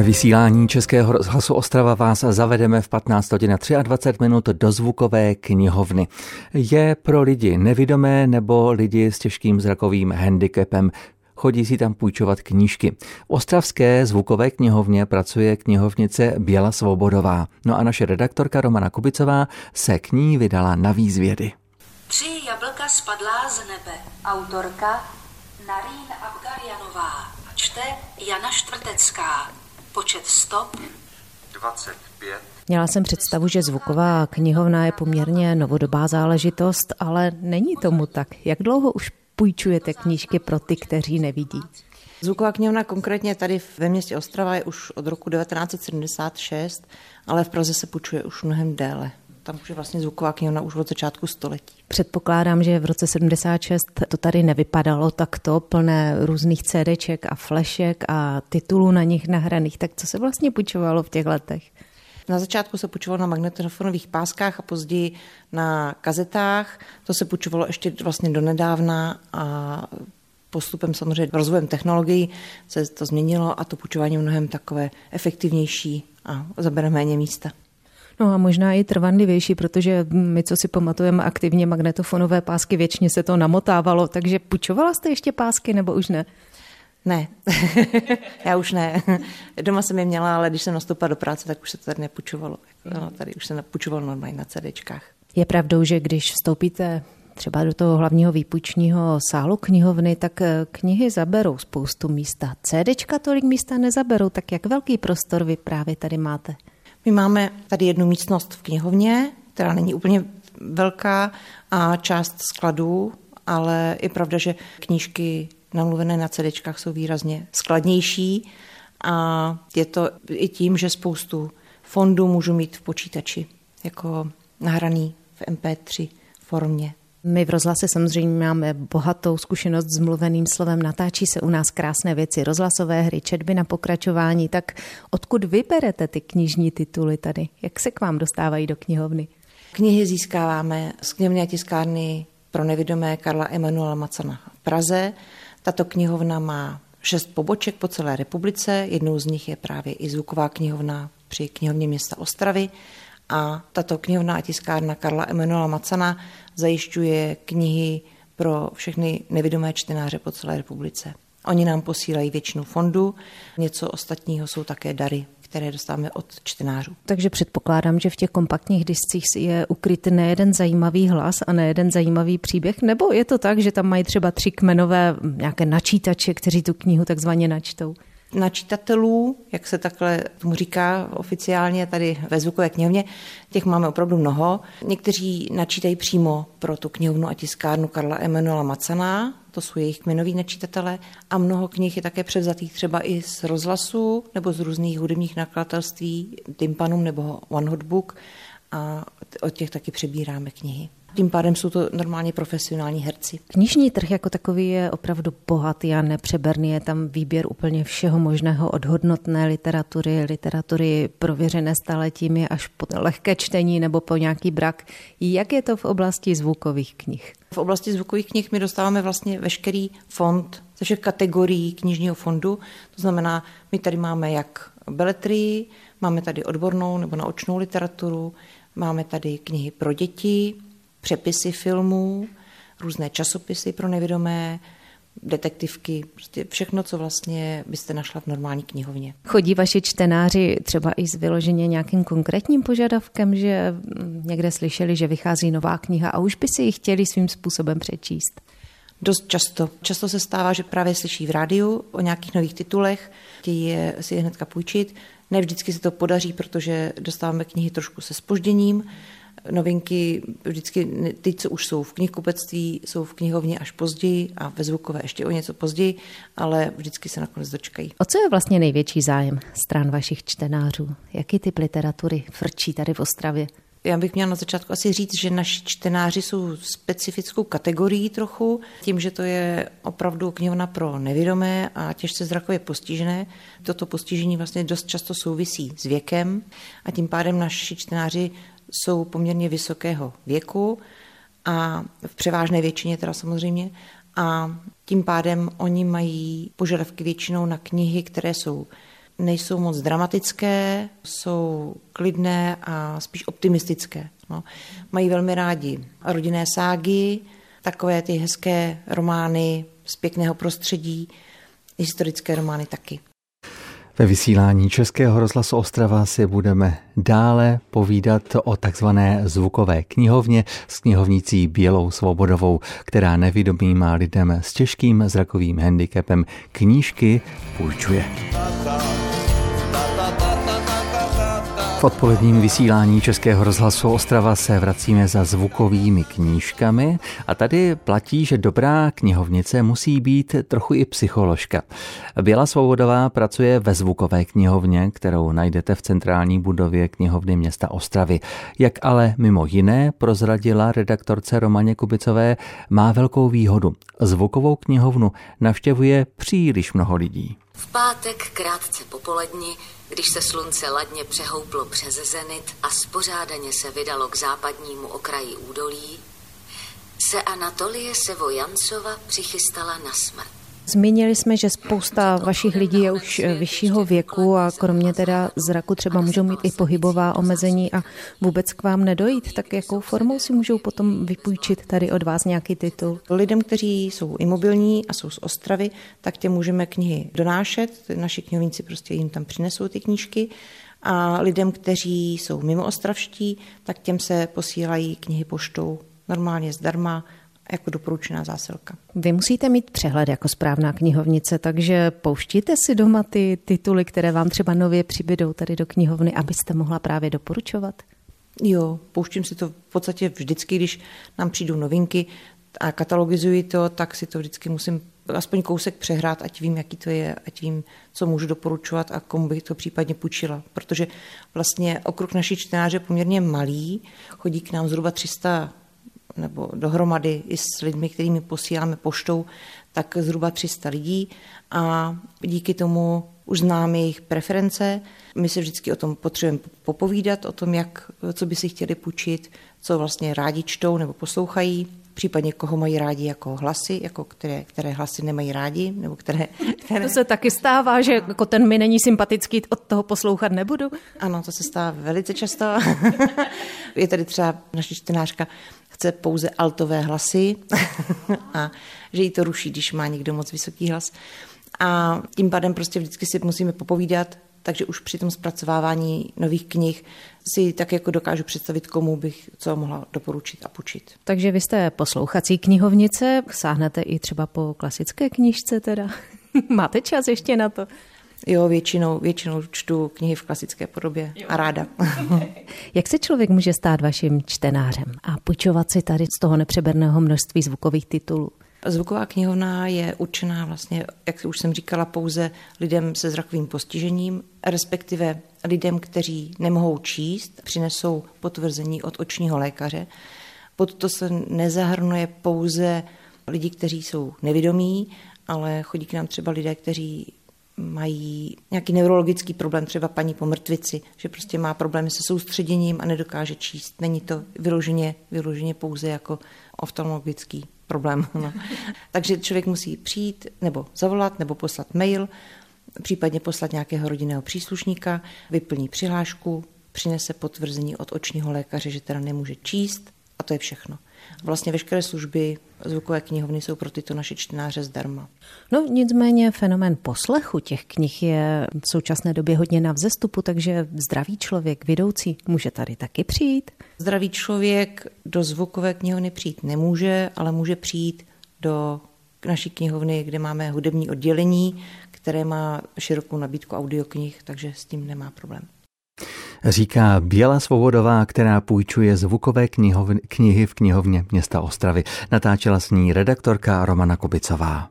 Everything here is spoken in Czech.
Ve vysílání Českého rozhlasu Ostrava vás zavedeme v 15 hodin 23 minut do zvukové knihovny. Je pro lidi nevidomé nebo lidi s těžkým zrakovým handicapem chodí si tam půjčovat knížky. V Ostravské zvukové knihovně pracuje knihovnice Běla Svobodová. No a naše redaktorka Romana Kubicová se k ní vydala na výzvědy. Tři jablka spadlá z nebe. Autorka Narín Abgarjanová. Čte Jana Štvrtecká. Počet stop 25. Měla jsem představu, že zvuková knihovna je poměrně novodobá záležitost, ale není tomu tak. Jak dlouho už půjčujete knížky pro ty, kteří nevidí? Zvuková knihovna konkrétně tady ve městě Ostrava je už od roku 1976, ale v Praze se půjčuje už mnohem déle. Tam už je vlastně zvuková knihovna už od začátku století. Předpokládám, že v roce 76 to tady nevypadalo takto, plné různých CDček a flešek a titulů na nich nahraných. Tak co se vlastně půjčovalo v těch letech? Na začátku se půjčovalo na magnetofonových páskách a později na kazetách. To se půjčovalo ještě vlastně donedávna a postupem samozřejmě rozvojem technologií se to změnilo a to půjčování je mnohem takové efektivnější a zabere méně místa. No a možná i trvanlivější, protože my, co si pamatujeme aktivně magnetofonové pásky, většině se to namotávalo, takže půjčovala jste ještě pásky nebo už ne? Ne, já už ne. Doma jsem je měla, ale když jsem nastoupila do práce, tak už se to tady nepůjčovalo. No, tady už se nepůjčovalo normálně na CDčkách. Je pravdou, že když vstoupíte třeba do toho hlavního výpučního sálu knihovny, tak eh, knihy zaberou spoustu místa. CDčka tolik místa nezaberou, tak jak velký prostor vy právě tady máte? My máme tady jednu místnost v knihovně, která není úplně velká a část skladů, ale je pravda, že knížky namluvené na CDčkách jsou výrazně skladnější a je to i tím, že spoustu fondů můžu mít v počítači jako nahraný v MP3 formě. My v rozhlase samozřejmě máme bohatou zkušenost s mluveným slovem, natáčí se u nás krásné věci, rozhlasové hry, četby na pokračování, tak odkud vyberete ty knižní tituly tady? Jak se k vám dostávají do knihovny? Knihy získáváme z knihovny a tiskárny pro nevidomé Karla Emanuela Macana v Praze. Tato knihovna má šest poboček po celé republice, jednou z nich je právě i zvuková knihovna při knihovně města Ostravy a tato knihovna a tiskárna Karla Emanuela Macana zajišťuje knihy pro všechny nevidomé čtenáře po celé republice. Oni nám posílají většinu fondu, něco ostatního jsou také dary které dostáváme od čtenářů. Takže předpokládám, že v těch kompaktních discích je ukryt nejeden zajímavý hlas a nejeden zajímavý příběh, nebo je to tak, že tam mají třeba tři kmenové nějaké načítače, kteří tu knihu takzvaně načtou? Načítatelů, jak se takhle tomu říká oficiálně tady ve zvukové knihovně, těch máme opravdu mnoho. Někteří načítají přímo pro tu knihovnu a tiskárnu Karla Emanuela Macana, to jsou jejich kmenoví načítatelé, a mnoho knih je také převzatých třeba i z rozhlasu nebo z různých hudebních nakladatelství, Timpanum nebo One Hot Book, a od těch taky přebíráme knihy. Tím pádem jsou to normálně profesionální herci. Knižní trh jako takový je opravdu bohatý a nepřeberný. Je tam výběr úplně všeho možného od hodnotné literatury, literatury prověřené staletími až po lehké čtení nebo po nějaký brak. Jak je to v oblasti zvukových knih? V oblasti zvukových knih my dostáváme vlastně veškerý fond ze všech kategorií knižního fondu. To znamená, my tady máme jak beletrii, máme tady odbornou nebo naočnou literaturu, máme tady knihy pro děti, přepisy filmů, různé časopisy pro nevědomé, detektivky, prostě všechno, co vlastně byste našla v normální knihovně. Chodí vaši čtenáři třeba i s vyloženě nějakým konkrétním požadavkem, že někde slyšeli, že vychází nová kniha a už by si ji chtěli svým způsobem přečíst? Dost často. Často se stává, že právě slyší v rádiu o nějakých nových titulech, chtějí je si je hnedka půjčit. Ne vždycky se to podaří, protože dostáváme knihy trošku se spožděním, novinky vždycky, ty, co už jsou v knihkupectví, jsou v knihovně až později a ve zvukové ještě o něco později, ale vždycky se nakonec dočkají. O co je vlastně největší zájem stran vašich čtenářů? Jaký typ literatury frčí tady v Ostravě? Já bych měla na začátku asi říct, že naši čtenáři jsou specifickou kategorií trochu, tím, že to je opravdu knihovna pro nevědomé a těžce zrakově postižené. Toto postižení vlastně dost často souvisí s věkem a tím pádem naši čtenáři jsou poměrně vysokého věku a v převážné většině teda samozřejmě a tím pádem oni mají požadavky většinou na knihy, které jsou nejsou moc dramatické, jsou klidné a spíš optimistické. No. Mají velmi rádi rodinné ságy, takové ty hezké romány z pěkného prostředí, historické romány taky. Ve vysílání Českého rozhlasu Ostrava si budeme dále povídat o takzvané zvukové knihovně s knihovnicí Bělou Svobodovou, která nevidomým lidem s těžkým zrakovým handicapem knížky půjčuje. V odpoledním vysílání Českého rozhlasu Ostrava se vracíme za zvukovými knížkami a tady platí, že dobrá knihovnice musí být trochu i psycholožka. Běla Svobodová pracuje ve zvukové knihovně, kterou najdete v centrální budově knihovny města Ostravy. Jak ale mimo jiné prozradila redaktorce Romaně Kubicové, má velkou výhodu. Zvukovou knihovnu navštěvuje příliš mnoho lidí. V pátek krátce popolední když se slunce ladně přehouplo přes zenit a spořádaně se vydalo k západnímu okraji údolí, se Anatolie Sevojancova přichystala na smrt. Zmínili jsme, že spousta vašich lidí je už vyššího věku a kromě teda zraku třeba můžou mít i pohybová omezení a vůbec k vám nedojít. Tak jakou formou si můžou potom vypůjčit tady od vás nějaký titul? Lidem, kteří jsou imobilní a jsou z Ostravy, tak tě můžeme knihy donášet. Naši knihovníci prostě jim tam přinesou ty knížky. A lidem, kteří jsou mimo ostravští, tak těm se posílají knihy poštou normálně zdarma jako doporučená zásilka. Vy musíte mít přehled jako správná knihovnice, takže pouštíte si doma ty tituly, které vám třeba nově přibydou tady do knihovny, abyste mohla právě doporučovat? Jo, pouštím si to v podstatě vždycky, když nám přijdou novinky a katalogizuji to, tak si to vždycky musím aspoň kousek přehrát, ať vím, jaký to je, ať vím, co můžu doporučovat a komu bych to případně půjčila. Protože vlastně okruh naší čtenáře je poměrně malý, chodí k nám zhruba 300 nebo dohromady i s lidmi, kterými posíláme poštou, tak zhruba 300 lidí a díky tomu už známe jejich preference. My se vždycky o tom potřebujeme popovídat, o tom, jak, co by si chtěli půjčit, co vlastně rádi čtou nebo poslouchají, případně koho mají rádi jako hlasy, jako které, které hlasy nemají rádi, nebo které, které... To se taky stává, že jako ten mi není sympatický, od toho poslouchat nebudu? Ano, to se stává velice často. je tady třeba naše čtenářka, chce pouze altové hlasy a že jí to ruší, když má někdo moc vysoký hlas. A tím pádem prostě vždycky si musíme popovídat, takže už při tom zpracovávání nových knih si tak jako dokážu představit, komu bych co mohla doporučit a počít. Takže vy jste poslouchací knihovnice, sáhnete i třeba po klasické knižce teda? Máte čas ještě na to? Jo, většinou, většinou čtu knihy v klasické podobě jo. a ráda. Jak se člověk může stát vaším čtenářem a půjčovat si tady z toho nepřeberného množství zvukových titulů? Zvuková knihovna je určená vlastně, jak už jsem říkala, pouze lidem se zrakovým postižením, respektive lidem, kteří nemohou číst, přinesou potvrzení od očního lékaře. Pod to se nezahrnuje pouze lidi, kteří jsou nevidomí, ale chodí k nám třeba lidé, kteří mají nějaký neurologický problém, třeba paní po mrtvici, že prostě má problémy se soustředěním a nedokáže číst. Není to vyloženě, vyloženě pouze jako oftalmologický problém. No. Takže člověk musí přijít nebo zavolat nebo poslat mail, případně poslat nějakého rodinného příslušníka, vyplní přihlášku, přinese potvrzení od očního lékaře, že teda nemůže číst a to je všechno. Vlastně veškeré služby zvukové knihovny jsou pro tyto naše čtenáře zdarma. No nicméně fenomén poslechu těch knih je v současné době hodně na vzestupu, takže zdravý člověk, vidoucí, může tady taky přijít? Zdravý člověk do zvukové knihovny přijít nemůže, ale může přijít do naší knihovny, kde máme hudební oddělení, které má širokou nabídku audioknih, takže s tím nemá problém říká Běla Svobodová, která půjčuje zvukové knihovny, knihy v knihovně města Ostravy. Natáčela s ní redaktorka Romana Kubicová.